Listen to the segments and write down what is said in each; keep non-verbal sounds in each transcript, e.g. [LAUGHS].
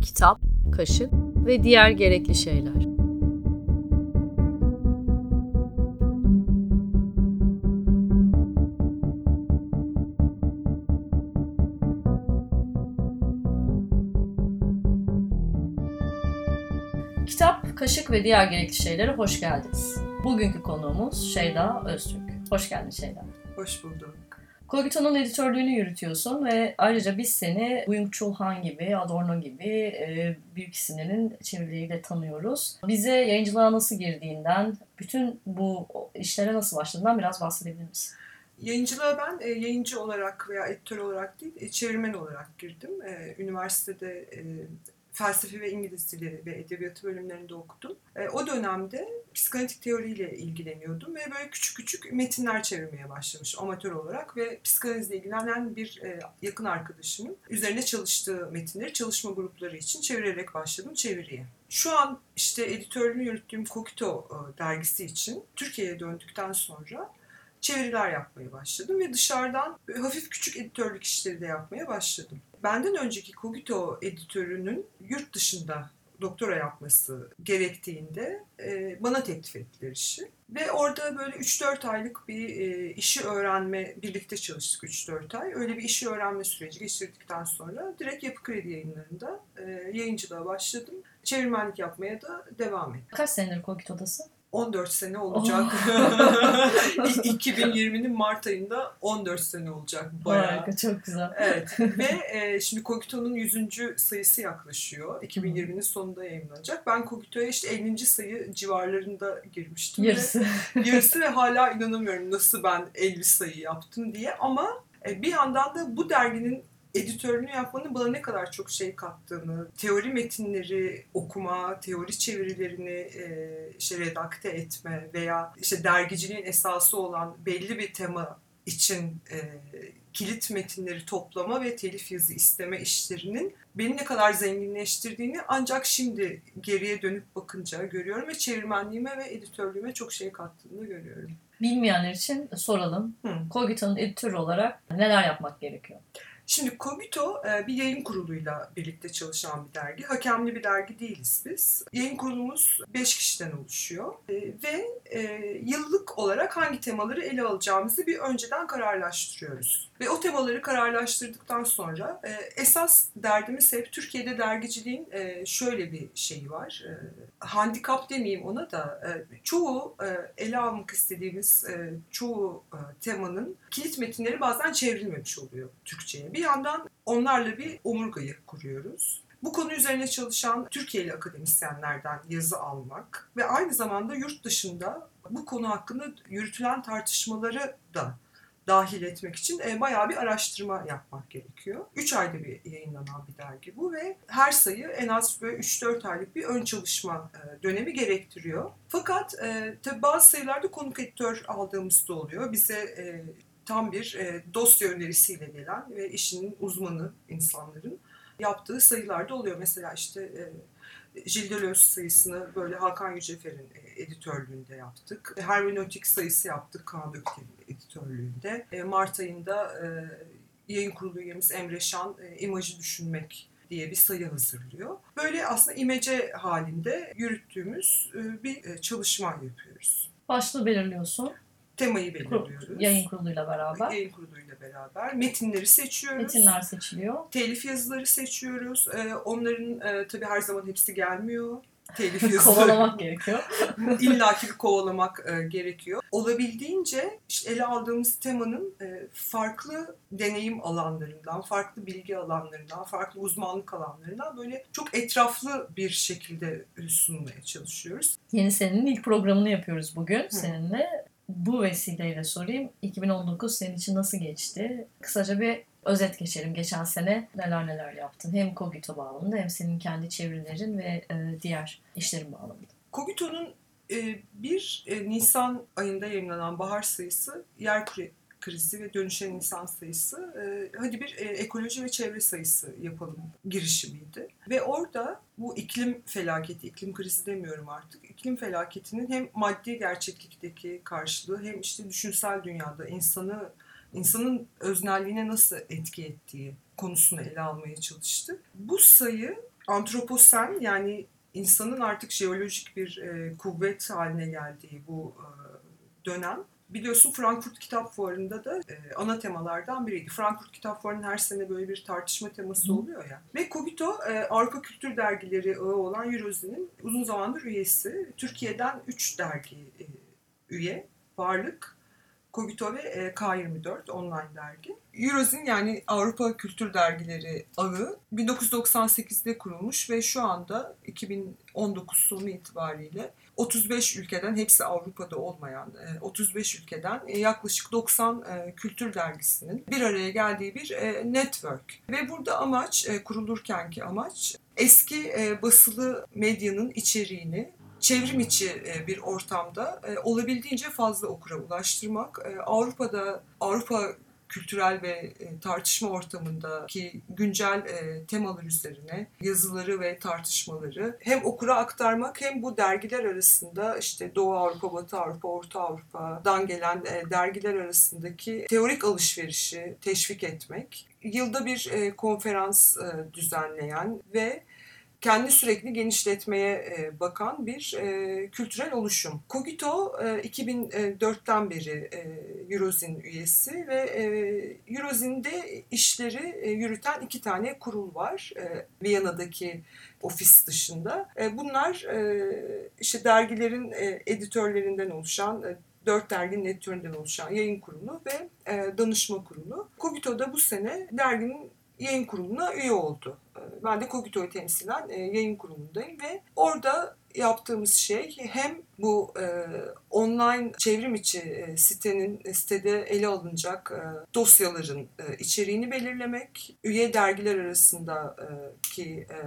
Kitap, kaşık ve diğer gerekli şeyler. Kaşık ve diğer gerekli şeylere hoş geldiniz. Bugünkü konuğumuz Şeyda Öztürk. Hoş geldin Şeyda. Hoş bulduk. Kogito'nun editörlüğünü yürütüyorsun ve ayrıca biz seni Byung Chul Han gibi, Adorno gibi e, büyük isimlerin çevirileriyle tanıyoruz. Bize yayıncılığa nasıl girdiğinden, bütün bu işlere nasıl başladığından biraz bahsedebilir misin? Yayıncılığa ben e, yayıncı olarak veya editör olarak değil, e, çevirmen olarak girdim. E, üniversitede e, felsefe ve İngiliz dili ve edebiyatı bölümlerinde okudum. E, o dönemde psikanalitik teoriyle ilgileniyordum ve böyle küçük küçük metinler çevirmeye başlamış amatör olarak ve psikanalizle ilgilenen bir e, yakın arkadaşımın üzerine çalıştığı metinleri çalışma grupları için çevirerek başladım çeviriye. Şu an işte editörlüğünü yürüttüğüm Kokito e, dergisi için Türkiye'ye döndükten sonra çeviriler yapmaya başladım ve dışarıdan hafif küçük editörlük işleri de yapmaya başladım. Benden önceki Cogito editörünün yurt dışında doktora yapması gerektiğinde e, bana teklif ettiler işi. Ve orada böyle 3-4 aylık bir e, işi öğrenme, birlikte çalıştık 3-4 ay. Öyle bir işi öğrenme süreci geçirdikten sonra direkt Yapı Kredi yayınlarında e, yayıncılığa başladım. Çevirmenlik yapmaya da devam ettim. Kaç senedir Kogito'dasın? 14 sene olacak. [LAUGHS] 2020'nin Mart ayında 14 sene olacak bayağı. Harika, çok güzel. Evet [LAUGHS] ve e, şimdi Kogito'nun 100. sayısı yaklaşıyor. 2020'nin sonunda yayınlanacak. Ben Kogito'ya işte 50. sayı civarlarında girmiştim. Yarısı. Ve, [LAUGHS] yarısı ve hala inanamıyorum nasıl ben 50 sayı yaptım diye. Ama e, bir yandan da bu derginin editörlüğünü yapmanın bana ne kadar çok şey kattığını, teori metinleri okuma, teori çevirilerini e, işte redakte etme veya işte dergiciliğin esası olan belli bir tema için e, kilit metinleri toplama ve telif yazı isteme işlerinin beni ne kadar zenginleştirdiğini ancak şimdi geriye dönüp bakınca görüyorum ve çevirmenliğime ve editörlüğüme çok şey kattığını görüyorum. Bilmeyenler için soralım. Hı. Kogito'nun editörü olarak neler yapmak gerekiyor? Şimdi Kogito bir yayın kuruluyla birlikte çalışan bir dergi. Hakemli bir dergi değiliz biz. Yayın kurulumuz 5 kişiden oluşuyor. Ve yıllık olarak hangi temaları ele alacağımızı bir önceden kararlaştırıyoruz. Ve o temaları kararlaştırdıktan sonra esas derdimiz hep Türkiye'de dergiciliğin şöyle bir şeyi var. Handikap demeyeyim ona da çoğu ele almak istediğimiz çoğu temanın kilit metinleri bazen çevrilmemiş oluyor Türkçe'ye. Bir yandan onlarla bir omurgayı kuruyoruz. Bu konu üzerine çalışan Türkiye'li akademisyenlerden yazı almak ve aynı zamanda yurt dışında bu konu hakkında yürütülen tartışmaları da dahil etmek için e, bayağı bir araştırma yapmak gerekiyor. 3 ayda bir yayınlanan bir dergi bu ve her sayı en az böyle 3-4 aylık bir ön çalışma e, dönemi gerektiriyor. Fakat e, tabi bazı sayılarda konuk editör aldığımız da oluyor. Bize e, tam bir e, dosya önerisiyle gelen ve işinin uzmanı insanların yaptığı sayılar da oluyor. Mesela işte e, Deleuze sayısını böyle Hakan Yücefer'in e, editörlüğünde yaptık. Hermenötik sayısı yaptık Kaan Ökten'in editörlüğünde. E, Mart ayında e, yayın kurulu üyemiz Emre Şan e, imajı düşünmek diye bir sayı hazırlıyor. Böyle aslında imece halinde yürüttüğümüz e, bir e, çalışma yapıyoruz. Başlığı belirliyorsun. Temayı belirliyoruz. Yayın kuruluyla beraber. Yayın kuruluyla beraber. Metinleri seçiyoruz. Metinler seçiliyor. Telif yazıları seçiyoruz. Ee, onların e, tabii her zaman hepsi gelmiyor. Telif [LAUGHS] yazıları. kovalamak gerekiyor. [LAUGHS] İlla ki kovalamak e, gerekiyor. Olabildiğince işte ele aldığımız temanın e, farklı deneyim alanlarından, farklı bilgi alanlarından, farklı uzmanlık alanlarından böyle çok etraflı bir şekilde sunmaya çalışıyoruz. Yeni senenin ilk programını yapıyoruz bugün Hı. seninle bu vesileyle sorayım. 2019 senin için nasıl geçti? Kısaca bir özet geçelim. Geçen sene neler neler yaptın? Hem Kogito bağlamında hem senin kendi çevirilerin ve e, diğer işlerin bağlamında. Kogito'nun e, bir e, Nisan ayında yayınlanan bahar sayısı yer küre krizi ve dönüşen insan sayısı. E, hadi bir e, ekoloji ve çevre sayısı yapalım girişimiydi. Ve orada bu iklim felaketi, iklim krizi demiyorum artık. İklim felaketinin hem maddi gerçeklikteki karşılığı hem işte düşünsel dünyada insanı insanın öznelliğine nasıl etki ettiği konusunu ele almaya çalıştı. Bu sayı antroposen yani insanın artık jeolojik bir e, kuvvet haline geldiği bu dönem Biliyorsun Frankfurt Kitap Fuarı'nda da e, ana temalardan biriydi. Frankfurt Kitap Fuarı'nın her sene böyle bir tartışma teması oluyor ya. Ve Kogito e, Avrupa Kültür Dergileri ağı olan Eurozine'in uzun zamandır üyesi. Türkiye'den 3 dergi e, üye. Varlık, Kogito ve e, K24 online dergi. Eurozine yani Avrupa Kültür Dergileri ağı 1998'de kurulmuş ve şu anda 2019 sonu itibariyle 35 ülkeden hepsi Avrupa'da olmayan 35 e, ülkeden e, yaklaşık 90 kültür dergisinin bir araya geldiği bir network. Ve burada amaç kurulurkenki amaç eski basılı medyanın içeriğini çevrim içi bir ortamda olabildiğince fazla okura ulaştırmak. Avrupa'da Avrupa kültürel ve e, tartışma ortamındaki güncel e, temalar üzerine yazıları ve tartışmaları hem okura aktarmak hem bu dergiler arasında işte Doğu Avrupa, Batı Avrupa, Orta Avrupa'dan gelen e, dergiler arasındaki teorik alışverişi teşvik etmek. Yılda bir konferans düzenleyen ve kendi sürekli genişletmeye e, bakan bir e, kültürel oluşum. Cogito e, 2004'ten beri e, Eurozin üyesi ve Eurozin'de işleri yürüten iki tane kurul var. Viyana'daki ofis dışında. Bunlar işte dergilerin editörlerinden oluşan dört derginin editöründen oluşan yayın kurulu ve danışma kurulu. Cogito da bu sene derginin yayın kuruluna üye oldu. Ee, ben de Kogito'yu temsilen e, yayın kurulundayım ve orada yaptığımız şey hem bu e, online çevrim içi e, sitenin sitede ele alınacak e, dosyaların e, içeriğini belirlemek, üye dergiler arasında e, ki e,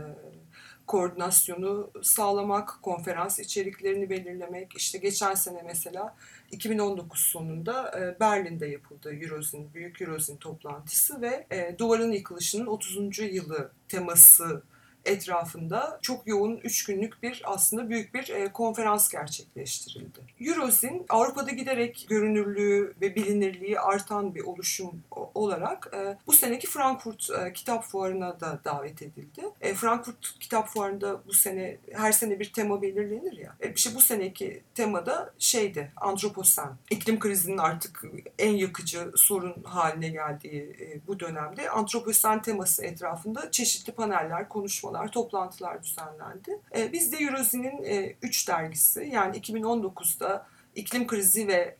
koordinasyonu sağlamak, konferans içeriklerini belirlemek. İşte geçen sene mesela 2019 sonunda e, Berlin'de yapıldı Eurozin, Büyük Eurozin toplantısı ve e, duvarın yıkılışının 30. yılı teması etrafında çok yoğun 3 günlük bir aslında büyük bir e, konferans gerçekleştirildi. Eurozin Avrupa'da giderek görünürlüğü ve bilinirliği artan bir oluşum olarak e, bu seneki Frankfurt e, Kitap Fuarı'na da davet edildi. Frankfurt Kitap Fuarı'nda bu sene her sene bir tema belirlenir ya. E, işte bu seneki temada şeydi antroposen. İklim krizinin artık en yakıcı sorun haline geldiği bu dönemde antroposen teması etrafında çeşitli paneller, konuşmalar konuşmalar, toplantılar düzenlendi. E, biz de Eurozine'in 3 e, dergisi yani 2019'da iklim krizi ve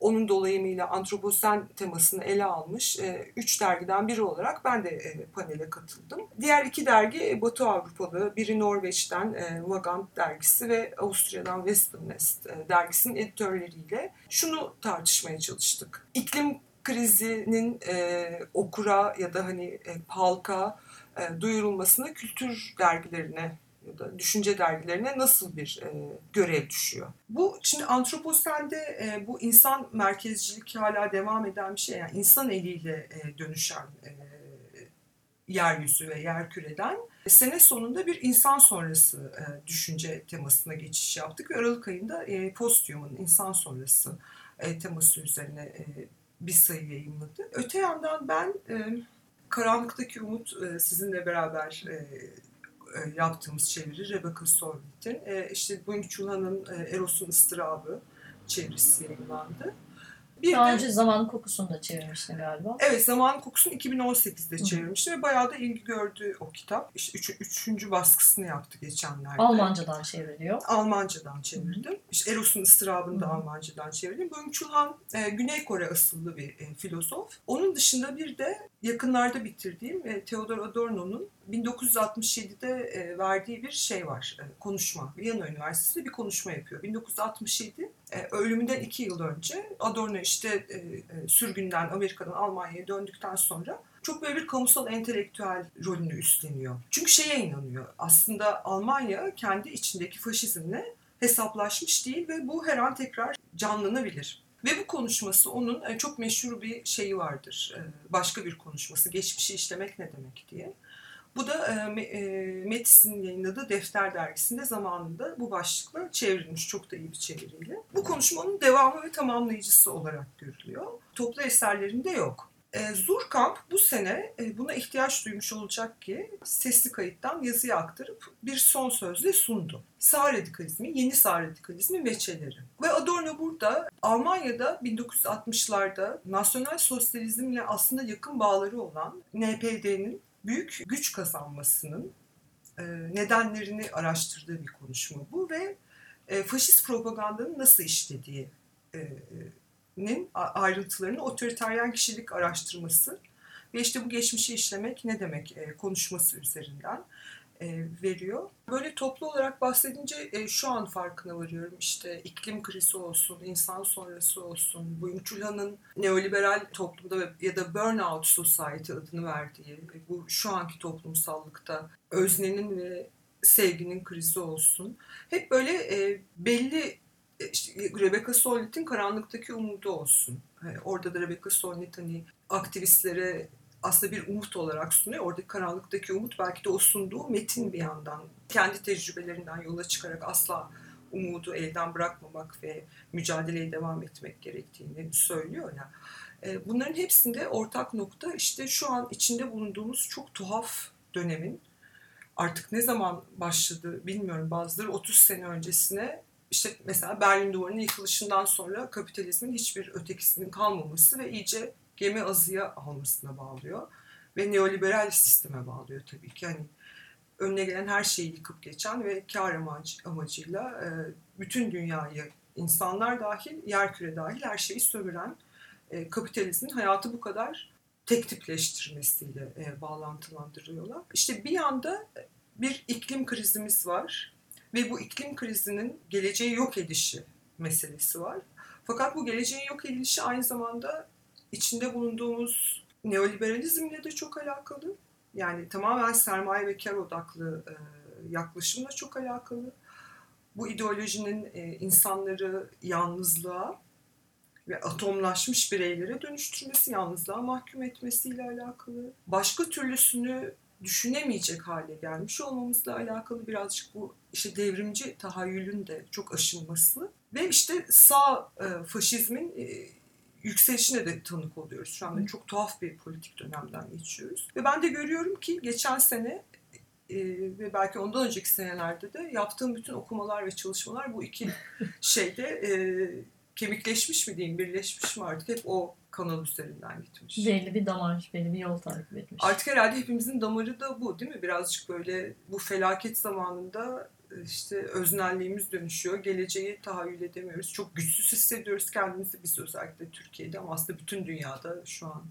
onun dolayımıyla antroposen temasını ele almış e, üç dergiden biri olarak ben de e, panele katıldım. Diğer iki dergi e, Batı Avrupalı, biri Norveç'ten e, Vagant dergisi ve Avusturya'dan Westernest e, dergisinin editörleriyle şunu tartışmaya çalıştık. İklim krizinin e, okura ya da hani e, halka e, duyurulmasına kültür dergilerine ya da düşünce dergilerine nasıl bir e, görev düşüyor? Bu şimdi antroposende e, bu insan merkezcilik hala devam eden bir şey. Yani insan eliyle e, dönüşen e, yeryüzü ve yerküreden sene sonunda bir insan sonrası e, düşünce temasına geçiş yaptık. Aralık ayında e, Postyum'un insan sonrası e, teması üzerine e, bir sayı yayınladı. Öte yandan ben e, Karanlıktaki Umut e, sizinle beraber e, e, yaptığımız çeviri Rebecca Solvit'in. İşte Buyung Chulhan'ın Eros'un ıstırabı çevirisi yayınlandı. Bir Daha de, önce Zaman Kokusu'nu da çevirmiştin galiba. Evet Zaman Kokusu'nu 2018'de çevirmişti ve bayağı da ilgi gördü o kitap. İşte üç, üçüncü baskısını yaptı geçenlerde. Almancadan çevriliyor. Almancadan çevirdim. Hı. İşte Eros'un ıstırabını da Almancadan çevirdim. Buyung Chulhan e, Güney Kore asıllı bir e, filozof. Onun dışında bir de yakınlarda bitirdiğim e, Theodor Adorno'nun 1967'de e, verdiği bir şey var, e, konuşma. Viyana Üniversitesi'nde bir konuşma yapıyor. 1967, e, ölümünden iki yıl önce Adorno işte sürgünden, Amerika'dan Almanya'ya döndükten sonra çok böyle bir kamusal entelektüel rolünü üstleniyor. Çünkü şeye inanıyor. Aslında Almanya kendi içindeki faşizmle hesaplaşmış değil ve bu her an tekrar canlanabilir. Ve bu konuşması onun e, çok meşhur bir şeyi vardır. E, başka bir konuşması. Geçmişi işlemek ne demek diye. Bu da Metis'in yayınladığı Defter dergisinde zamanında bu başlıkla çevrilmiş. Çok da iyi bir çeviriyle. Bu konuşmanın devamı ve tamamlayıcısı olarak görülüyor. Toplu eserlerinde yok. Zurkamp bu sene buna ihtiyaç duymuş olacak ki sesli kayıttan yazıya aktarıp bir son sözle sundu. Sağ radikalizmi, yeni sağ radikalizmi veçeleri. Ve Adorno burada Almanya'da 1960'larda nasyonel sosyalizmle aslında yakın bağları olan NPD'nin büyük güç kazanmasının e, nedenlerini araştırdığı bir konuşma bu ve e, faşist propagandanın nasıl işlediğinin ayrıntılarını otoriteryen kişilik araştırması ve işte bu geçmişi işlemek ne demek e, konuşması üzerinden. e, veriyor. Böyle toplu olarak bahsedince e, şu an farkına varıyorum. İşte iklim krizi olsun, insan sonrası olsun, bu Çulhan'ın neoliberal toplumda ya da burnout society adını verdiği e, bu şu anki toplumsallıkta öznenin ve sevginin krizi olsun. Hep böyle belli işte Rebecca Solnit'in karanlıktaki umudu olsun. orada da Rebecca Solnit hani aktivistlere aslında bir umut olarak sunuyor. Oradaki karanlıktaki umut belki de o sunduğu metin bir yandan. Kendi tecrübelerinden yola çıkarak asla umudu elden bırakmamak ve mücadeleye devam etmek gerektiğini söylüyor ya. E, bunların hepsinde ortak nokta işte şu an içinde bulunduğumuz çok tuhaf dönemin artık ne zaman başladı bilmiyorum bazıları 30 sene öncesine işte mesela Berlin Duvarı'nın yıkılışından sonra kapitalizmin hiçbir ötekisinin kalmaması ve iyice gemi azıya almasına bağlıyor. Ve neoliberal sisteme bağlıyor tabii ki. Yani önüne gelen her şeyi yıkıp geçen ve kar amacı, amacıyla e, bütün dünyayı, insanlar dahil, yerküre dahil her şeyi sömüren e, kapitalizmin hayatı bu kadar tek tipleştirmesiyle e, bağlantılandırıyorlar. İşte bir yanda bir iklim krizimiz var ve bu iklim krizinin geleceği yok edişi meselesi var. Fakat bu geleceğin yok edilişi aynı zamanda içinde bulunduğumuz neoliberalizmle de çok alakalı. Yani tamamen sermaye ve kar odaklı e, yaklaşımla çok alakalı. Bu ideolojinin e, insanları yalnızlığa ve atomlaşmış bireylere dönüştürmesi, yalnızlığa mahkum etmesiyle alakalı. Başka türlüsünü düşünemeyecek hale gelmiş olmamızla alakalı birazcık bu işte devrimci tahayyülün de çok aşınması ve işte sağ e, faşizmin e, yükselişine de tanık oluyoruz. Şu anda çok tuhaf bir politik dönemden geçiyoruz. Ve ben de görüyorum ki geçen sene e, ve belki ondan önceki senelerde de yaptığım bütün okumalar ve çalışmalar bu iki [LAUGHS] şeyde e, kemikleşmiş mi diyeyim, birleşmiş mi artık hep o kanal üzerinden gitmiş. Belli bir damar, belli bir yol takip etmiş. Artık herhalde hepimizin damarı da bu değil mi? Birazcık böyle bu felaket zamanında işte öznelliğimiz dönüşüyor. Geleceği tahayyül edemiyoruz. Çok güçsüz hissediyoruz kendimizi biz özellikle Türkiye'de ama aslında bütün dünyada şu an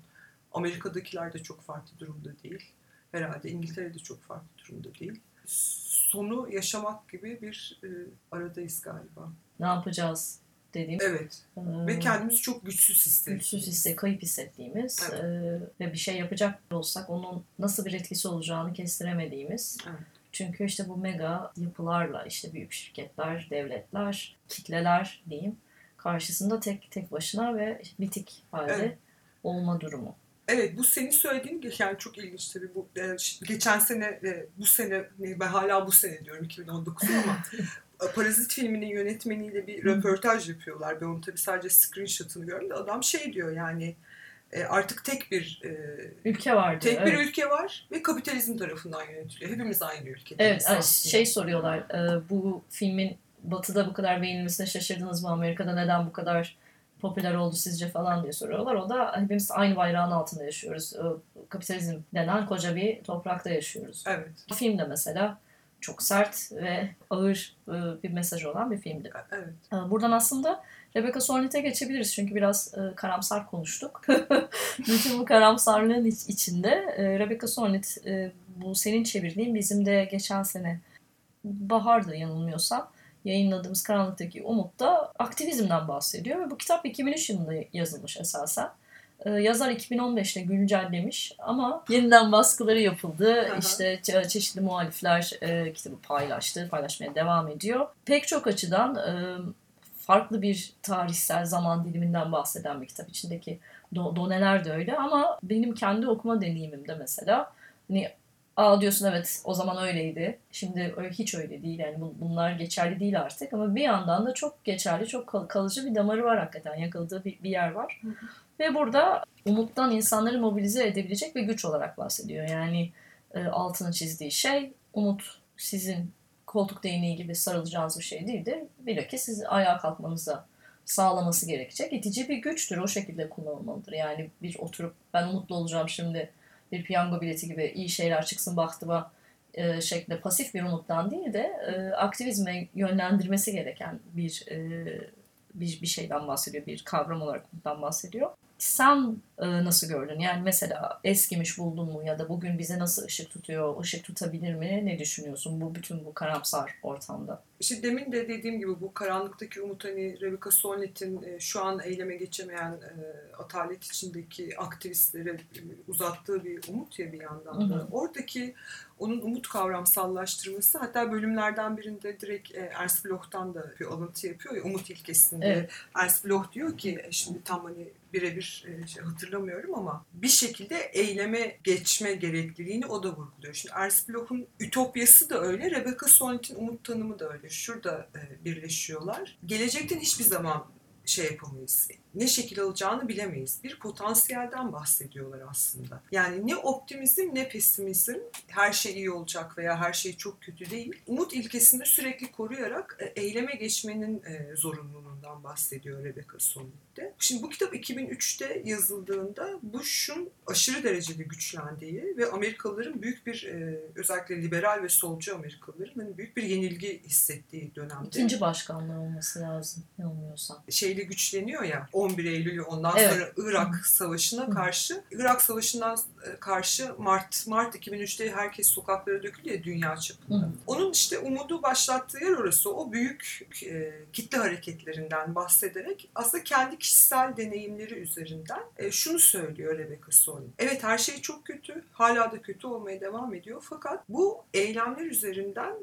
Amerika'dakiler de çok farklı durumda değil. Herhalde İngiltere'de çok farklı durumda değil. Sonu yaşamak gibi bir e, aradayız galiba. Ne yapacağız dediğim. Evet. Ee, ve kendimizi çok güçsüz hissediyoruz. Güçsüz hisse, kayıp hissettiğimiz evet. e, ve bir şey yapacak olsak onun nasıl bir etkisi olacağını kestiremediğimiz. Evet çünkü işte bu mega yapılarla işte büyük şirketler, devletler, kitleler diyeyim karşısında tek tek başına ve bitik halde evet. olma durumu. Evet bu senin söylediğin yani çok ilginç tabii bu e, geçen sene e, bu sene ben hala bu sene diyorum 2019 ama [LAUGHS] Parazit filminin yönetmeniyle bir röportaj yapıyorlar. Ben onu tabii sadece screenshot'ını gördüm de adam şey diyor yani e, artık tek bir e, ülke var. Tek evet. bir ülke var ve kapitalizm tarafından yönetiliyor. Hepimiz aynı ülkede. Evet, yani şey soruyorlar. E, bu filmin Batı'da bu kadar beğenilmesine şaşırdınız mı? Amerika'da neden bu kadar popüler oldu sizce falan diye soruyorlar. O da hepimiz aynı bayrağın altında yaşıyoruz. Kapitalizm denen koca bir toprakta yaşıyoruz. Evet. Filmde mesela çok sert ve ağır bir mesaj olan bir filmdi. Evet. Buradan aslında Rebecca Solnit'e geçebiliriz çünkü biraz e, karamsar konuştuk. [LAUGHS] Bütün bu karamsarlığın iç, içinde e, Rebecca Solnit e, bu senin çevirdiğin bizim de geçen sene baharda yanılmıyorsam yayınladığımız Karanlıktaki Umut'ta aktivizmden bahsediyor ve bu kitap 2003 yılında yazılmış esasen. Ee, yazar 2015'te güncellemiş ama yeniden baskıları yapıldı. Aha. İşte çeşitli muhalifler e, kitabı paylaştı, paylaşmaya devam ediyor. Pek çok açıdan e, farklı bir tarihsel zaman diliminden bahseden bir kitap. İçindeki do- doneler de öyle ama benim kendi okuma deneyimimde mesela hani Aa diyorsun evet o zaman öyleydi. Şimdi hiç öyle değil. Yani bunlar geçerli değil artık. Ama bir yandan da çok geçerli, çok kalıcı bir damarı var hakikaten. Yakıldığı bir, bir yer var. Hı hı. Ve burada umuttan insanları mobilize edebilecek bir güç olarak bahsediyor. Yani e, altını çizdiği şey umut sizin koltuk değneği gibi sarılacağınız bir şey değildir. Bilakis siz ayağa kalkmanıza sağlaması gerekecek. İtici bir güçtür. O şekilde kullanılmalıdır. Yani bir oturup ben mutlu olacağım şimdi bir piyango bileti gibi iyi şeyler çıksın baktıma e, şeklinde pasif bir umuttan değil de e, aktivizme yönlendirmesi gereken bir, e, bir bir şeyden bahsediyor, bir kavram olarak bundan bahsediyor sen e, nasıl gördün? Yani mesela eskimiş buldun mu ya da bugün bize nasıl ışık tutuyor, ışık tutabilir mi? Ne düşünüyorsun bu bütün bu karamsar ortamda? İşte demin de dediğim gibi bu karanlıktaki umut hani Rebecca Solnit'in e, şu an eyleme geçemeyen e, atalet içindeki aktivistlere e, uzattığı bir umut ya bir yandan da. Hı hı. Oradaki onun umut kavramsallaştırması hatta bölümlerden birinde direkt e, Ernst Bloch'tan da bir alıntı yapıyor ya umut ilkesinde. Evet. Ernst Bloch diyor ki e, şimdi tam hani birebir e, şey hatırlamıyorum ama bir şekilde eyleme geçme gerekliliğini o da vurguluyor. Şimdi Ernst Bloch'un ütopyası da öyle, Rebecca Solnit'in umut tanımı da öyle. Şurada e, birleşiyorlar. Gelecekten hiçbir zaman şey yapamayız. Ne şekil alacağını bilemeyiz. Bir potansiyelden bahsediyorlar aslında. Yani ne optimizm ne pesimizm her şey iyi olacak veya her şey çok kötü değil. Umut ilkesini sürekli koruyarak e, eyleme geçmenin e, zorunluluğundan bahsediyor Rebecca Solnit'te. Şimdi bu kitap 2003'te yazıldığında Bush'un aşırı derecede güçlendiği ve Amerikalıların büyük bir e, özellikle liberal ve solcu Amerikalıların hani büyük bir yenilgi hissettiği dönemde. İkinci başkanlığı olması lazım yanılmıyorsam. Şeyle güçleniyor ya 11 Eylül ondan evet. sonra Irak. Savaşı'na karşı Irak Savaşı'ndan e, karşı Mart Mart 2003'te herkes sokaklara döküldü ya dünya çapında. Hı. Onun işte umudu başlattığı yer orası. O büyük e, kitle hareketlerinden bahsederek aslında kendi kişisel deneyimleri üzerinden e, şunu söylüyor Rebecca Solnit. Evet her şey çok kötü. Hala da kötü olmaya devam ediyor. Fakat bu eylemler üzerinden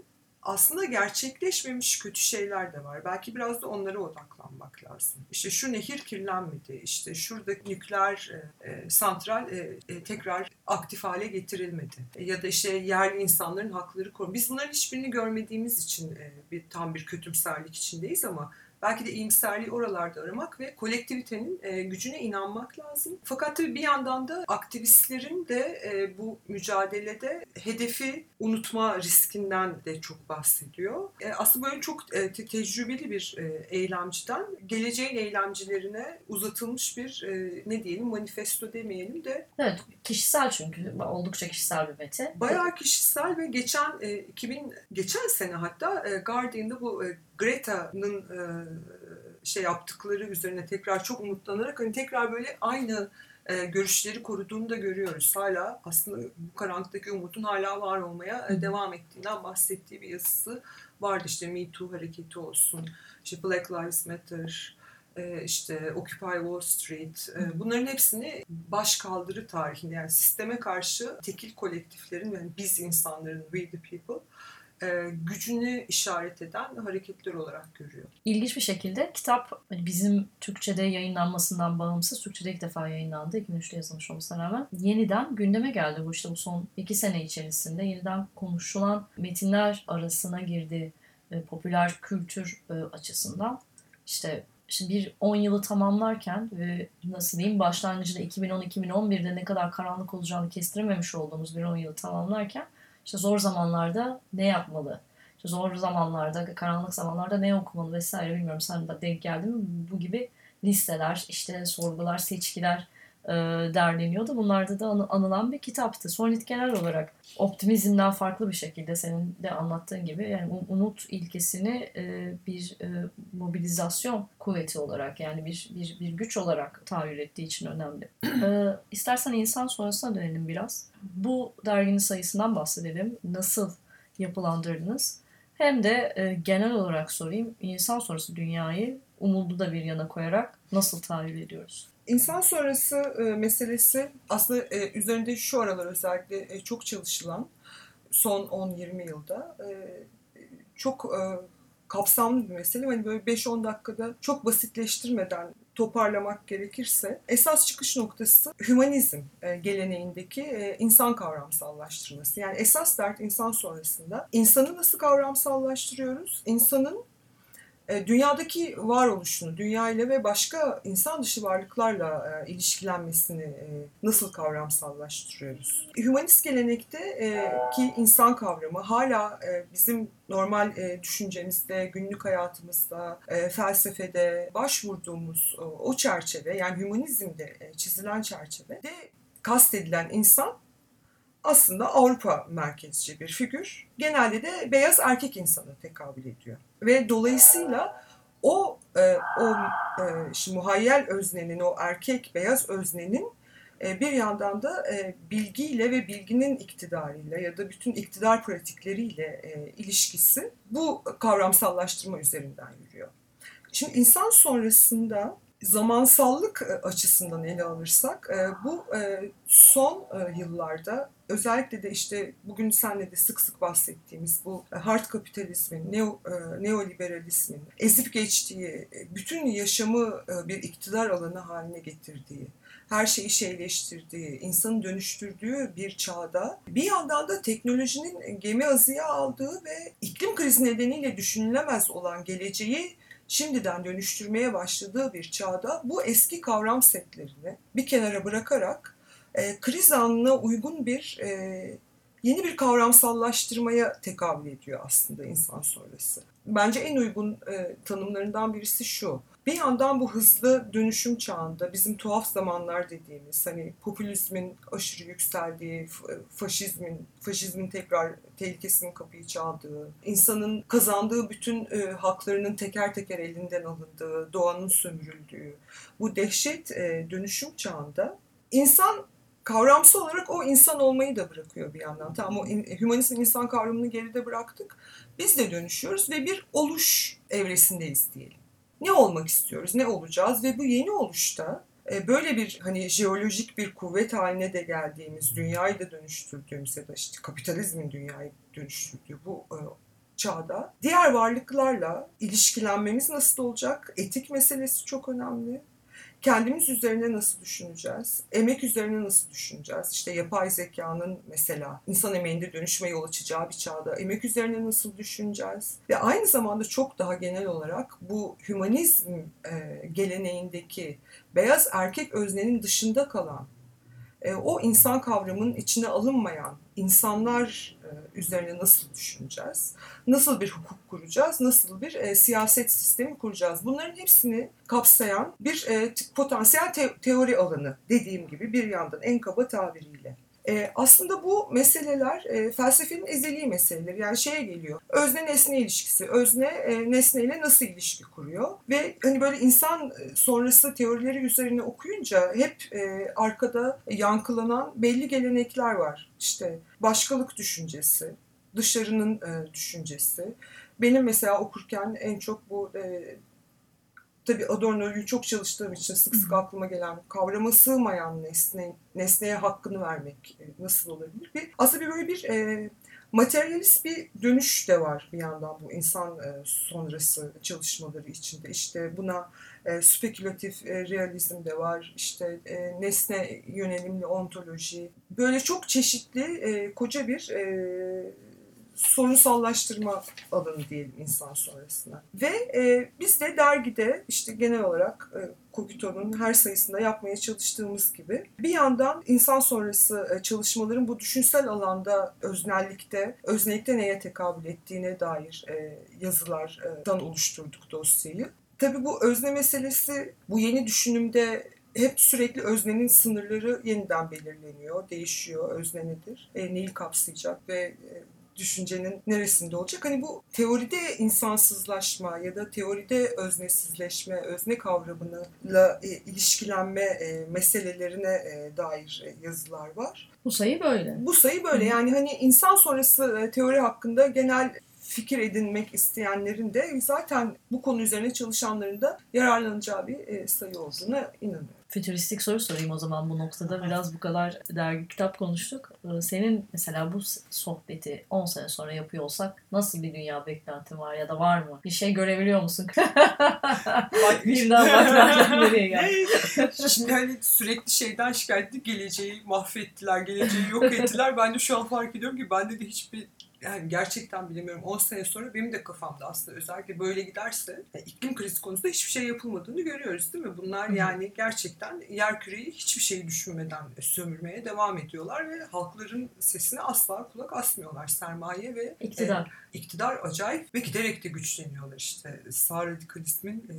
aslında gerçekleşmemiş kötü şeyler de var. Belki biraz da onlara odaklanmak lazım. İşte şu nehir kirlenmedi, işte şurada nükleer e, e, santral e, e, tekrar aktif hale getirilmedi. E, ya da işte yerli insanların hakları korun. Biz bunların hiçbirini görmediğimiz için e, bir tam bir kötümserlik içindeyiz ama Belki de iyimserliği oralarda aramak ve kolektivitenin e, gücüne inanmak lazım. Fakat tabii bir yandan da aktivistlerin de e, bu mücadelede hedefi unutma riskinden de çok bahsediyor. E, aslında böyle çok e, te- tecrübeli bir e, eylemciden geleceğin eylemcilerine uzatılmış bir e, ne diyelim manifesto demeyelim de. Evet kişisel çünkü oldukça kişisel bir metin. Bayağı kişisel ve geçen e, 2000 geçen sene hatta e, Guardian'da bu e, Greta'nın e, şey yaptıkları üzerine tekrar çok umutlanarak hani tekrar böyle aynı e, görüşleri koruduğunu da görüyoruz. Hala aslında bu karanlıktaki umutun hala var olmaya e, devam ettiğinden bahsettiği bir yazısı vardı. İşte Me Too hareketi olsun, işte Black Lives Matter, e, işte Occupy Wall Street e, bunların hepsini baş kaldırı tarihinde yani sisteme karşı tekil kolektiflerin yani biz insanların, we the people e, gücünü işaret eden hareketler olarak görüyor. İlginç bir şekilde kitap hani bizim Türkçe'de yayınlanmasından bağımsız, Türkçe'de ilk defa yayınlandı. 2003'te yazılmış olmasına rağmen yeniden gündeme geldi bu işte bu son iki sene içerisinde yeniden konuşulan metinler arasına girdi e, popüler kültür e, açısından. İşte işte bir 10 yılı tamamlarken ve nasıl diyeyim başlangıcında 2010-2011'de ne kadar karanlık olacağını kestirememiş olduğumuz bir 10 yılı tamamlarken işte zor zamanlarda ne yapmalı? İşte zor zamanlarda, karanlık zamanlarda ne okumalı vesaire bilmiyorum sen de denk geldin mi? Bu gibi listeler, işte sorgular, seçkiler e, derleniyordu. Bunlarda da anılan bir kitaptı. Sonit genel olarak optimizmden farklı bir şekilde senin de anlattığın gibi yani umut ilkesini e, bir e, mobilizasyon kuvveti olarak yani bir, bir, bir güç olarak tahayyül ettiği için önemli. [CLEARS THROAT] e, istersen insan sonrasına dönelim biraz. Bu derginin sayısından bahsedelim. Nasıl yapılandırdınız? Hem de e, genel olarak sorayım insan sonrası dünyayı umudu da bir yana koyarak nasıl tahayyül ediyoruz? İnsan sonrası e, meselesi aslında e, üzerinde şu aralar özellikle e, çok çalışılan son 10-20 yılda e, çok e, kapsamlı bir mesele. Hani böyle 5-10 dakikada çok basitleştirmeden toparlamak gerekirse esas çıkış noktası hümanizm e, geleneğindeki e, insan kavramsallaştırması. Yani esas dert insan sonrasında insanı nasıl kavramsallaştırıyoruz? İnsanın dünyadaki varoluşunu, dünya ile ve başka insan dışı varlıklarla e, ilişkilenmesini e, nasıl kavramsallaştırıyoruz? Hümanist gelenekte e, ki insan kavramı hala e, bizim normal e, düşüncemizde, günlük hayatımızda, e, felsefede başvurduğumuz o, çerçeve, yani hümanizmde e, çizilen çerçevede kastedilen insan aslında Avrupa merkezci bir figür. Genelde de beyaz erkek insanı tekabül ediyor. Ve dolayısıyla o e, o e, şimdi muhayyel öznenin, o erkek beyaz öznenin e, bir yandan da e, bilgiyle ve bilginin iktidarıyla ya da bütün iktidar pratikleriyle e, ilişkisi bu kavramsallaştırma üzerinden yürüyor. Şimdi insan sonrasında zamansallık e, açısından ele alırsak e, bu e, son yıllarda özellikle de işte bugün senle de sık sık bahsettiğimiz bu hard kapitalizmin, neo, neoliberalizmin ezip geçtiği, bütün yaşamı bir iktidar alanı haline getirdiği, her şeyi şeyleştirdiği, insanı dönüştürdüğü bir çağda bir yandan da teknolojinin gemi azıya aldığı ve iklim krizi nedeniyle düşünülemez olan geleceği şimdiden dönüştürmeye başladığı bir çağda bu eski kavram setlerini bir kenara bırakarak e, kriz anına uygun bir e, yeni bir kavramsallaştırmaya tekabül ediyor aslında insan sonrası. Bence en uygun e, tanımlarından birisi şu. Bir yandan bu hızlı dönüşüm çağında bizim tuhaf zamanlar dediğimiz hani popülizmin aşırı yükseldiği, e, faşizmin, faşizmin tekrar tehlikesinin kapıyı çaldığı, insanın kazandığı bütün e, haklarının teker teker elinden alındığı, doğanın sömürüldüğü bu dehşet e, dönüşüm çağında insan kavramsal olarak o insan olmayı da bırakıyor bir yandan. Tamam o in, hümanizm insan kavramını geride bıraktık. Biz de dönüşüyoruz ve bir oluş evresindeyiz diyelim ne olmak istiyoruz, ne olacağız ve bu yeni oluşta e, böyle bir hani jeolojik bir kuvvet haline de geldiğimiz, dünyayı da dönüştürdüğümüz ya da işte kapitalizmin dünyayı dönüştürdüğü bu e, çağda diğer varlıklarla ilişkilenmemiz nasıl olacak? Etik meselesi çok önemli kendimiz üzerine nasıl düşüneceğiz? Emek üzerine nasıl düşüneceğiz? İşte yapay zekanın mesela insan emeğinde dönüşme yol açacağı bir çağda emek üzerine nasıl düşüneceğiz? Ve aynı zamanda çok daha genel olarak bu hümanizm e, geleneğindeki beyaz erkek öznenin dışında kalan e, o insan kavramının içine alınmayan insanlar üzerine nasıl düşüneceğiz? Nasıl bir hukuk kuracağız? Nasıl bir e, siyaset sistemi kuracağız? Bunların hepsini kapsayan bir e, potansiyel te- teori alanı dediğim gibi bir yandan en kaba tabiriyle. E, aslında bu meseleler e, felsefenin ezeli meseleleri. Yani şeye geliyor. Özne nesne ilişkisi. Özne e, nesneyle nasıl ilişki kuruyor? Ve hani böyle insan e, sonrası teorileri üzerine okuyunca hep e, arkada yankılanan belli gelenekler var. İşte başkalık düşüncesi, dışarının e, düşüncesi. Benim mesela okurken en çok bu e, tabii Adorno'yu çok çalıştığım için sık sık aklıma gelen kavrama sığmayan nesne, nesneye hakkını vermek e, nasıl olabilir? Bir, aslında bir böyle bir e, materyalist bir dönüş de var bir yandan bu insan e, sonrası çalışmaları içinde. İşte buna e, spekülatif e, realizm de var, işte e, nesne yönelimli ontoloji. Böyle çok çeşitli e, koca bir e, sorunsallaştırma alanı diyelim insan sonrasına. Ve e, biz de dergide işte genel olarak e, Kogito'nun her sayısında yapmaya çalıştığımız gibi bir yandan insan sonrası e, çalışmaların bu düşünsel alanda öznellikte, öznelikte neye tekabül ettiğine dair e, yazılardan oluşturduk dosyayı. Tabii bu özne meselesi bu yeni düşünümde hep sürekli öznenin sınırları yeniden belirleniyor, değişiyor. Özne nedir? E, neyi kapsayacak ve e, düşüncenin neresinde olacak? Hani bu teoride insansızlaşma ya da teoride öznesizleşme, özne kavramıyla e, ilişkilenme e, meselelerine e, dair e, yazılar var. Bu sayı böyle. Bu sayı böyle. Hı. Yani hani insan sonrası e, teori hakkında genel fikir edinmek isteyenlerin de zaten bu konu üzerine çalışanların da yararlanacağı bir e, sayı olduğuna inanıyorum. Fütüristik soru sorayım o zaman bu noktada. Biraz bu kadar dergi kitap konuştuk. Ee, Senin mesela bu sohbeti 10 sene sonra yapıyor olsak nasıl bir dünya beklentin var ya da var mı? Bir şey görebiliyor musun? [LAUGHS] Birden bak nereden nereye geldi. [LAUGHS] Şimdi hani sürekli şeyden şikayetli geleceği mahvettiler, geleceği yok [LAUGHS] ettiler. Ben de şu an fark ediyorum ki bende de hiçbir yani gerçekten bilemiyorum 10 sene sonra benim de kafamda aslında özellikle böyle giderse yani iklim krizi konusunda hiçbir şey yapılmadığını görüyoruz değil mi? Bunlar yani gerçekten yer küreyi hiçbir şey düşünmeden sömürmeye devam ediyorlar ve halkların sesine asla kulak asmıyorlar. Sermaye ve İktidar. e, iktidar acayip ve giderek de güçleniyorlar işte. Sağ radikalizmin e,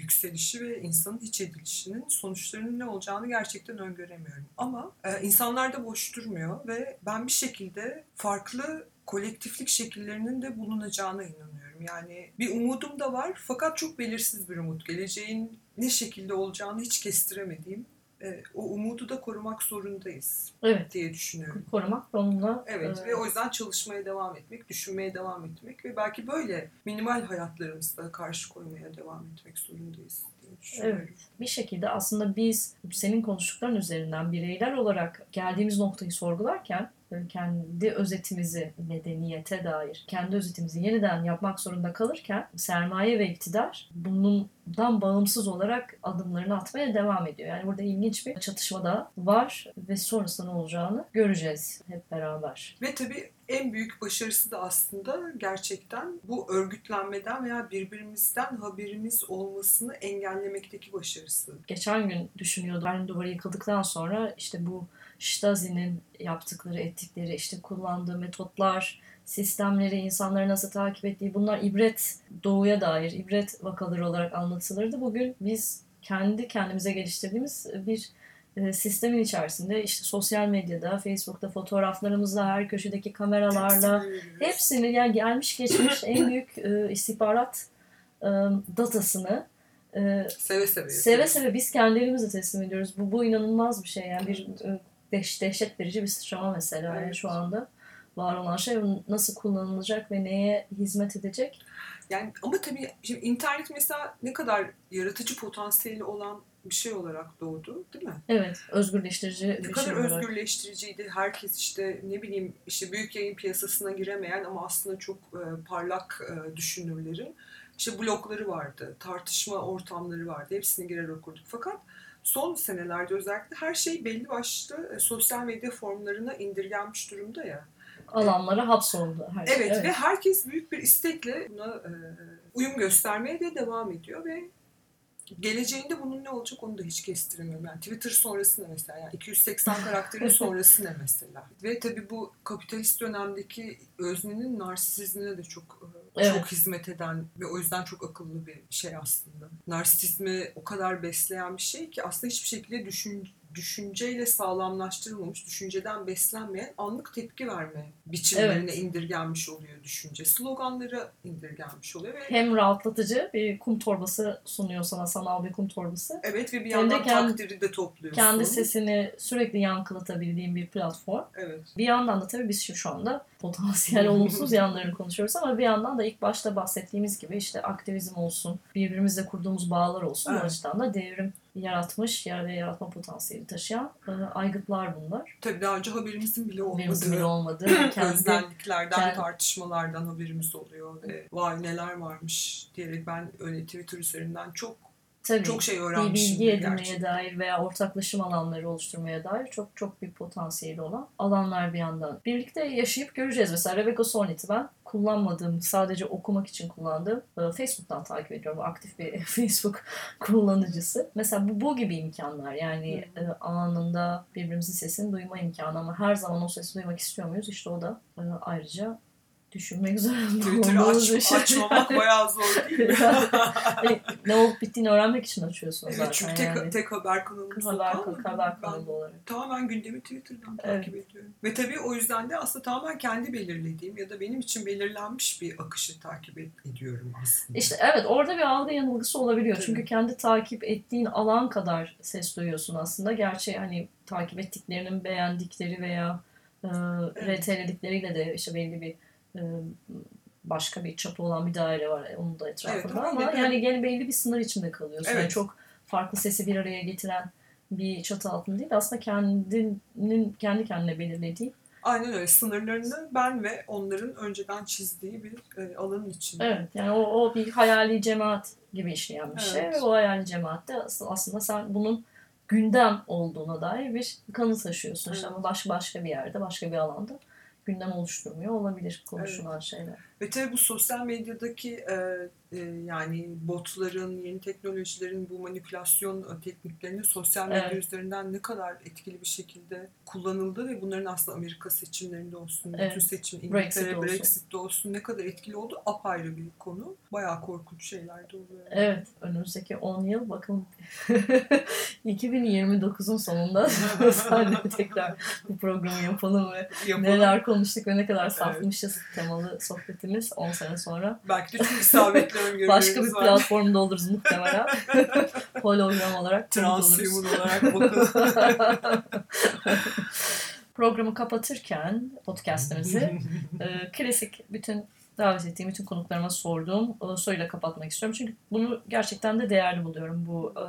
yükselişi ve insanın hiç edilişinin sonuçlarının ne olacağını gerçekten öngöremiyorum. Ama e, insanlar da boş durmuyor ve ben bir şekilde farklı kolektiflik şekillerinin de bulunacağına inanıyorum. Yani bir umudum da var fakat çok belirsiz bir umut. Geleceğin ne şekilde olacağını hiç kestiremediğim e, o umudu da korumak zorundayız Evet. diye düşünüyorum. Korumak onunla Evet e, ve o yüzden çalışmaya devam etmek, düşünmeye devam etmek ve belki böyle minimal hayatlarımızda karşı koymaya devam etmek zorundayız diye düşünüyorum. Evet. bir şekilde aslında biz senin konuştukların üzerinden bireyler olarak geldiğimiz noktayı sorgularken kendi özetimizi medeniyete dair kendi özetimizi yeniden yapmak zorunda kalırken sermaye ve iktidar bundan bağımsız olarak adımlarını atmaya devam ediyor. Yani burada ilginç bir çatışma da var ve sonrasında ne olacağını göreceğiz hep beraber. Ve tabii en büyük başarısı da aslında gerçekten bu örgütlenmeden veya birbirimizden haberimiz olmasını engellemekteki başarısı. Geçen gün düşünüyordum. Berlin Duvarı yıkıldıktan sonra işte bu Stasi'nin yaptıkları, ettikleri, işte kullandığı metotlar, sistemleri, insanları nasıl takip ettiği bunlar ibret doğuya dair, ibret vakaları olarak anlatılırdı. Bugün biz kendi kendimize geliştirdiğimiz bir e, sistemin içerisinde işte sosyal medyada, Facebook'ta fotoğraflarımızla, her köşedeki kameralarla hepsini yani gelmiş geçmiş [COUGHS] en büyük e, istihbarat e, datasını Seve seve. Seve seve biz kendi elimizle teslim ediyoruz. Bu, bu inanılmaz bir şey yani bir deş, dehşet verici bir sıçrama mesela yani Evet. şu anda var olan şey nasıl kullanılacak ve neye hizmet edecek? Yani ama tabii şimdi internet mesela ne kadar yaratıcı potansiyeli olan bir şey olarak doğdu değil mi? Evet, özgürleştirici Ne bir kadar şey olarak. özgürleştiriciydi. Herkes işte ne bileyim işte büyük yayın piyasasına giremeyen ama aslında çok e, parlak e, düşünürlerin işte blogları vardı, tartışma ortamları vardı. Hepsine girer okurduk. Fakat son senelerde özellikle her şey belli başlı e, sosyal medya formlarına indirgenmiş durumda ya. Alanlara hapsoldu her şey. Evet, ve herkes büyük bir istekle buna e, uyum göstermeye de devam ediyor ve geleceğinde bunun ne olacak onu da hiç kestiremiyorum. Yani Twitter sonrası ne mesela? Yani 280 [LAUGHS] karakterin sonrası ne mesela? Ve tabii bu kapitalist dönemdeki öznenin narsizmine de çok e, Evet. çok hizmet eden ve o yüzden çok akıllı bir şey aslında. Narsizmi o kadar besleyen bir şey ki aslında hiçbir şekilde düşün, düşünceyle sağlamlaştırılmamış, düşünceden beslenmeyen anlık tepki verme biçimlerine Evet. indirgenmiş oluyor düşünce. Sloganlara indirgenmiş oluyor ve Hem rahatlatıcı bir kum torbası sunuyor sana, sanal bir kum torbası. evet ve bir Hem yandan kendi- takdiri de topluyorsun. Kendi sesini sürekli yankılatabildiğin bir platform. Evet. Bir yandan da tabii biz şu- şu anda potansiyel [LAUGHS] olumsuz yanlarını konuşuyoruz ama bir yandan da ilk başta bahsettiğimiz gibi işte aktivizm olsun, birbirimizle kurduğumuz bağlar olsun. Evet. açıdan da devrim yaratmış ya ve yaratma potansiyeli taşıyan e, aygıtlar bunlar. Tabii daha önce haberimizin bile Haberimizin bile olmadığı olmadığı, kendi kendi- tartışmalardan haberimiz oluyor ve vay neler varmış diyerek ben öyle Twitter üzerinden çok tabii çok şey bir öğrenmişim. bilgi edinmeye gerçekten. dair veya ortaklaşım alanları oluşturmaya dair çok çok bir potansiyeli olan alanlar bir yandan. Birlikte yaşayıp göreceğiz. Mesela Rebecca Solnit'i ben kullanmadığım, sadece okumak için kullandığım e, Facebook'tan takip ediyorum. Aktif bir [LAUGHS] Facebook kullanıcısı. Mesela bu, bu gibi imkanlar yani e, anında birbirimizin sesini duyma imkanı ama her zaman o sesi duymak istiyor muyuz? İşte o da e, ayrıca düşünmek zorunda Twitter'ı aç, şey. açmamak [LAUGHS] bayağı zor değil mi? Hani ne olup bittiğini öğrenmek için açıyorsun evet, zaten. çünkü tek, yani. tek haber kanalımız haber, ama haber kanalı olarak. tamamen gündemi Twitter'dan Evet. takip ediyorum. Ve tabii o yüzden de aslında tamamen kendi belirlediğim ya da benim için belirlenmiş bir akışı takip ed- ediyorum aslında. İşte evet orada bir algı yanılgısı olabiliyor. Tabii. Çünkü kendi takip ettiğin alan kadar ses duyuyorsun aslında. Gerçi hani takip ettiklerinin beğendikleri veya e, Evet. RT'ledikleriyle de işte belli bir başka bir çapı olan bir daire var onun da etrafında Evet, ama yani gene belli bir sınır içinde kalıyorsun. Yani Evet. çok farklı sesi bir araya getiren bir çatı altında değil aslında kendinin kendi kendine belirlediği. Aynen öyle. Sınırlarını ben ve onların önceden çizdiği bir e, alanın içinde. Evet yani o, o bir hayali cemaat gibi işleyen bir şey Evet. ve o hayali cemaatte as- aslında sen bunun gündem olduğuna dair bir kanı taşıyorsun. İşte Evet. ama başka başka bir yerde, başka bir alanda gündem oluşturmuyor olabilir konuşulan şeyler. Ve tabii bu sosyal medyadaki e, yani botların, yeni teknolojilerin bu manipülasyon e, tekniklerinin sosyal medya Evet. üzerinden ne kadar etkili bir şekilde kullanıldığı ve bunların aslında Amerika seçimlerinde olsun, Evet. bütün seçim, İngiltere, olsun. Brexit'te olsun ne kadar etkili olduğu apayrı bir konu. Bayağı korkunç şeyler de oluyor. Evet, önümüzdeki 10 yıl bakın [LAUGHS] 2029'un sonunda [LAUGHS] sadece tekrar bu programı yapalım ve Yapalım. neler konuştuk ve ne kadar Evet. safmışız temalı sohbetimiz 10 sene sonra. Belki de çok isabetli öngörülerimiz Başka bir var. platformda oluruz muhtemelen. [LAUGHS] Hologram olarak. Transhuman olarak. [LAUGHS] Programı kapatırken podcastimizi e, klasik bütün davet ettiğim bütün konuklarıma sorduğum e, soruyla kapatmak istiyorum. Çünkü bunu gerçekten de değerli buluyorum. Bu e,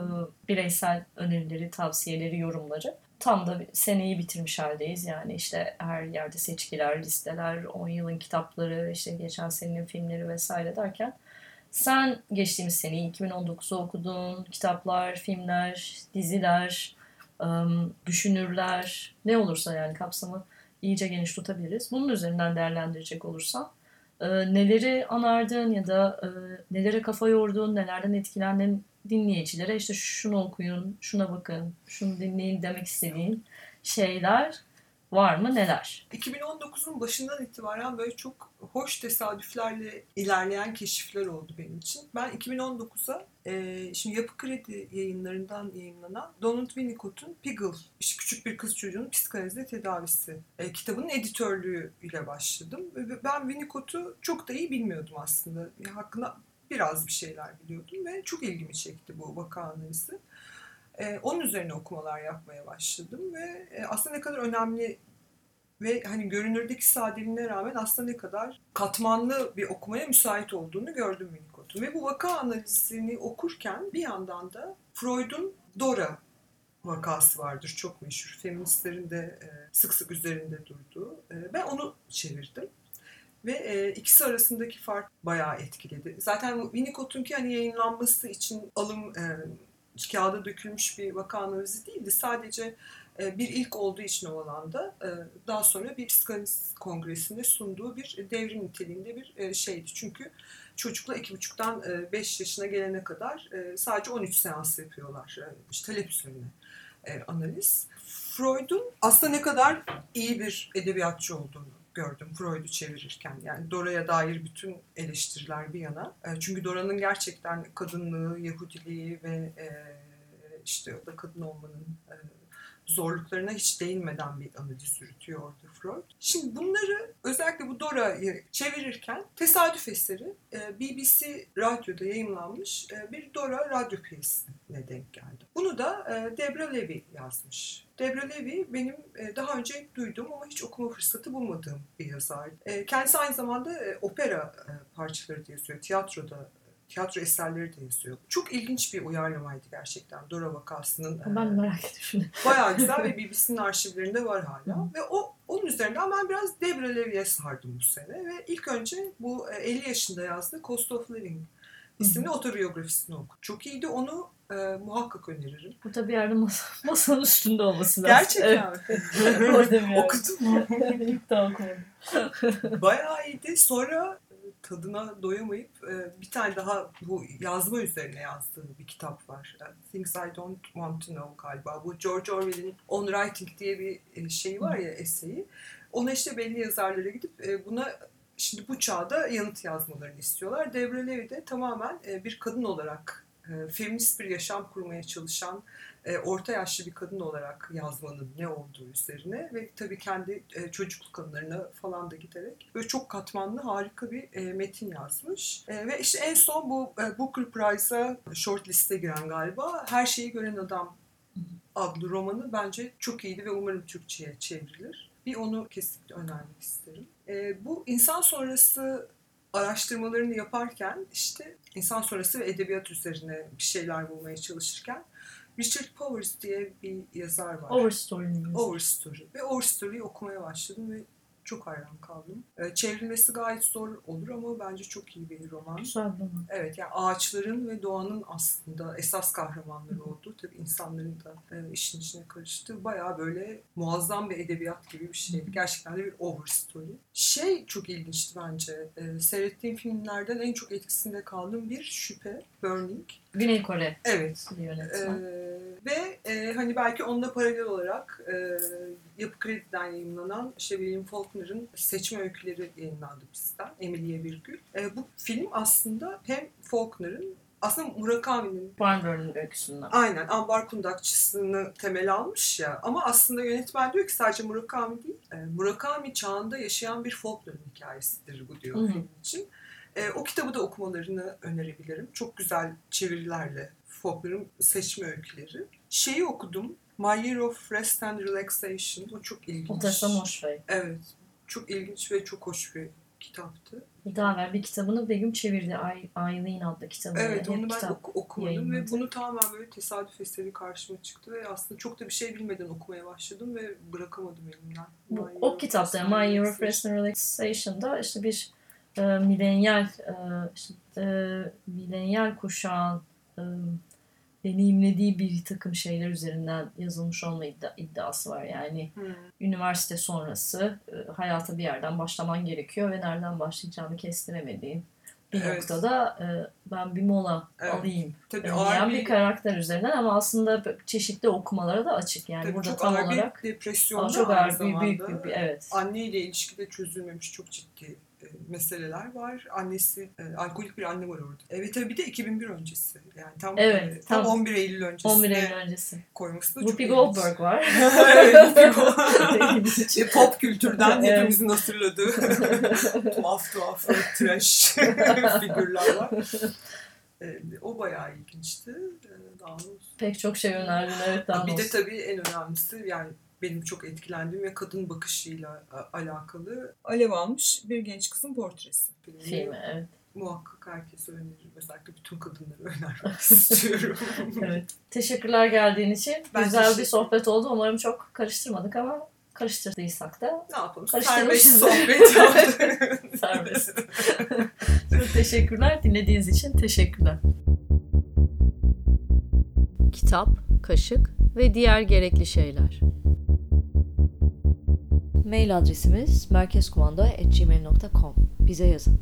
bireysel önerileri, tavsiyeleri, yorumları. Tam da seneyi bitirmiş haldeyiz. Yani işte her yerde seçkiler, listeler, 10 yılın kitapları, işte geçen senenin filmleri vesaire derken sen geçtiğimiz seneyi 2019'u okudun. Kitaplar, filmler, diziler, düşünürler, ne olursa yani kapsamı iyice geniş tutabiliriz. Bunun üzerinden değerlendirecek olursan neleri anardın ya da nelere kafa yordun, nelerden etkilendin dinleyicilere işte şunu okuyun, şuna bakın, şunu dinleyin demek istediğin şeyler var mı neler? 2019'un başından itibaren böyle çok hoş tesadüflerle ilerleyen keşifler oldu benim için. Ben 2019'a e, şimdi Yapı Kredi yayınlarından yayınlanan Donald Winnicott'un Piggle, işte küçük bir kız çocuğunun psikanalizde tedavisi e, kitabının editörlüğüyle başladım. Ben Winnicott'u çok da iyi bilmiyordum aslında. Ya, hakkında biraz bir şeyler biliyordum ve çok ilgimi çekti bu vaka analizi. E, onun üzerine okumalar yapmaya başladım ve e, aslında ne kadar önemli ve hani görünürdeki sadeliğine rağmen aslında ne kadar katmanlı bir okumaya müsait olduğunu gördüm Winnicott'un. Ve bu vaka analizini okurken bir yandan da Freud'un Dora vakası vardır çok meşhur. Feministlerin de e, sık sık üzerinde durduğu. E, ben onu çevirdim. Ve e, ikisi arasındaki fark bayağı etkiledi. Zaten Winnicott'unki hani yayınlanması için alım kağıda dökülmüş bir vaka analizi değildi. Sadece e, bir ilk olduğu için o alanda e, daha sonra bir psikanaliz kongresinde sunduğu bir devrim niteliğinde bir e, şeydi. Çünkü çocukla iki buçuktan e, beş yaşına gelene kadar sadece 13 seans yapıyorlar. İşte talep üzerine analiz. Freud'un aslında ne kadar iyi bir edebiyatçı olduğunu gördüm Freud'u çevirirken. Yani Dora'ya dair bütün eleştiriler bir yana. E, çünkü Dora'nın gerçekten kadınlığı, Yahudiliği ve e, işte o da kadın olmanın e, zorluklarına hiç değinmeden bir analiz yürütüyor orada Freud. Şimdi bunları özellikle bu Dora'yı çevirirken tesadüf eseri e, BBC radyoda yayınlanmış e, bir Dora radyo piyesine denk geldi. Bunu da e, Debra Levy yazmış. Debra Levy benim daha önce duyduğum ama hiç okuma fırsatı bulmadığım bir yazar. Kendisi aynı zamanda opera parçaları da yazıyor. Tiyatroda tiyatro eserleri de yazıyor. Çok ilginç bir uyarlamaydı gerçekten Dora vakasının. e, Ben merak ediyorum şimdi. Bayağı güzel [LAUGHS] ve BBC'nin arşivlerinde var hala. Hı. Ve o onun üzerinden ben biraz Debra Levy'e sardım bu sene. Ve ilk önce bu e, 50 yaşında yazdığı Cost of Living isimli otobiyografisini okudum. Çok iyiydi. Onu e, muhakkak öneririm. Burada bir yerde masa, [LAUGHS] masanın üstünde olması lazım. Gerçekten? Evet. Okudun mu? [LAUGHS] İlk daha okumadım. Bayağı iyiydi. Sonra e, tadına doyamayıp e, bir tane daha bu yazma üzerine yazdığı bir kitap var. E, Things I Don't Want to Know galiba. Bu George Orwell'in On Writing diye bir e, şeyi var ya eseyi. Ona işte belli yazarlara gidip buna şimdi bu çağda yanıt yazmalarını istiyorlar. Debra Levy de tamamen bir kadın olarak feminist bir yaşam kurmaya çalışan e, orta yaşlı bir kadın olarak yazmanın ne olduğu üzerine ve tabii kendi e, çocukluk anılarına falan da giderek böyle çok katmanlı harika bir e, metin yazmış. Ve işte en son bu Booker Prize'a short liste giren galiba Her Şeyi Gören Adam adlı romanı bence çok iyiydi ve umarım Türkçe'ye çevrilir. Bir onu kesinlikle önermek isterim. Bu insan sonrası araştırmalarını yaparken işte insan sonrası ve edebiyat üzerine bir şeyler bulmaya çalışırken Richard Powers diye bir yazar var. Overstory'nin. Overstory. Ve Overstory'yi okumaya başladım ve çok hayran kaldım. Ee, çevrilmesi gayet zor olur ama bence çok iyi bir roman. Güzel bir roman. Evet yani ağaçların ve doğanın aslında esas kahramanları olduğu tabii insanların da e, işin içine karıştığı bayağı böyle muazzam bir edebiyat gibi bir şeydi. Gerçekten de bir overstory. Şey çok ilginçti bence. E, seyrettiğim filmlerden en çok etkisinde kaldığım bir şüphe. Burning. Güney Kore Evet. bir Ee, yönetmen. ve e, hani belki onunla paralel olarak e, Yapı Kredi'den yayınlanan işte William Faulkner'ın Seçme Öyküleri yayınlandı bizden. Emily'e Virgül. E, bu film aslında hem Faulkner'ın aslında Murakami'nin Barnburner'ın öyküsünden. aynen Ambar Kundakçısını temel almış ya ama aslında yönetmen diyor ki sadece Murakami değil e, Murakami çağında yaşayan bir Faulkner'ın hikayesidir bu diyor Hı hı. film için. E, o kitabı da okumalarını önerebilirim. Çok güzel çevirilerle Faulkner'ın seçme öyküleri. Şeyi okudum. My Year of Rest and Relaxation. O çok ilginç. O Tessa Moshfegh. Evet. Çok ilginç ve çok hoş bir kitaptı. Daha evvel bir kitabını Begüm çevirdi. Ay, Aileen adlı kitabını. Evet onu ben oku- okumadım ve yayınladı. bunu tamamen böyle tesadüf eseri karşıma çıktı ve aslında çok da bir şey bilmeden okumaya başladım ve bırakamadım elimden. Bu, My o kitapta My Year of. Rest and Relaxation'da işte bir e, milenyal e, işte, e, milenyal kuşağın e, deneyimlediği bir takım şeyler üzerinden yazılmış olma iddia- iddiası var. Yani Hmm. üniversite sonrası e, hayata bir yerden başlaman gerekiyor ve nereden başlayacağını kestiremediğin bir Evet. noktada e, ben bir mola Evet. alayım Tabii diyen bir karakter üzerinden ama aslında çeşitli okumalara da açık. Yani tabii burada çok tam ağır olarak bir depresyon çok ağır bir büyük bir, evet. Anneyle ilişkide çözülmemiş çok ciddi meseleler var. Annesi, e, alkolik bir anne var orada. Evet tabii bir de 2001 öncesi. Yani tam, Evet, e, tam tam 11 Eylül öncesine 11 Eylül öncesi. koyması da çok Whoopi ilginç. Goldberg var. [LAUGHS] evet, Goldberg. [LAUGHS] İşte pop kültürden Evet. hepimizin hatırladığı [LAUGHS] tuhaf tuhaf trash figürler var. E, o bayağı ilginçti. E, daha. Pek çok şey önerdin evet daha bir de tabii en önemlisi yani benim çok etkilendiğim ve kadın bakışıyla alakalı Alev almış bir genç kızın portresi. Filmi. filmi evet. Muhakkak herkese öneririm. Özellikle bütün kadınları [LAUGHS] önermek istiyorum. evet. Teşekkürler geldiğin için. Ben Güzel bir sohbet oldu. Umarım çok karıştırmadık ama karıştırdıysak da ne yapalım? Serbest [LAUGHS] sohbet serbest. [LAUGHS] Çok teşekkürler. Dinlediğiniz için teşekkürler. Kitap, kaşık ve diğer gerekli şeyler. Mail adresimiz merkezkumanda.gmail.com Bize yazın.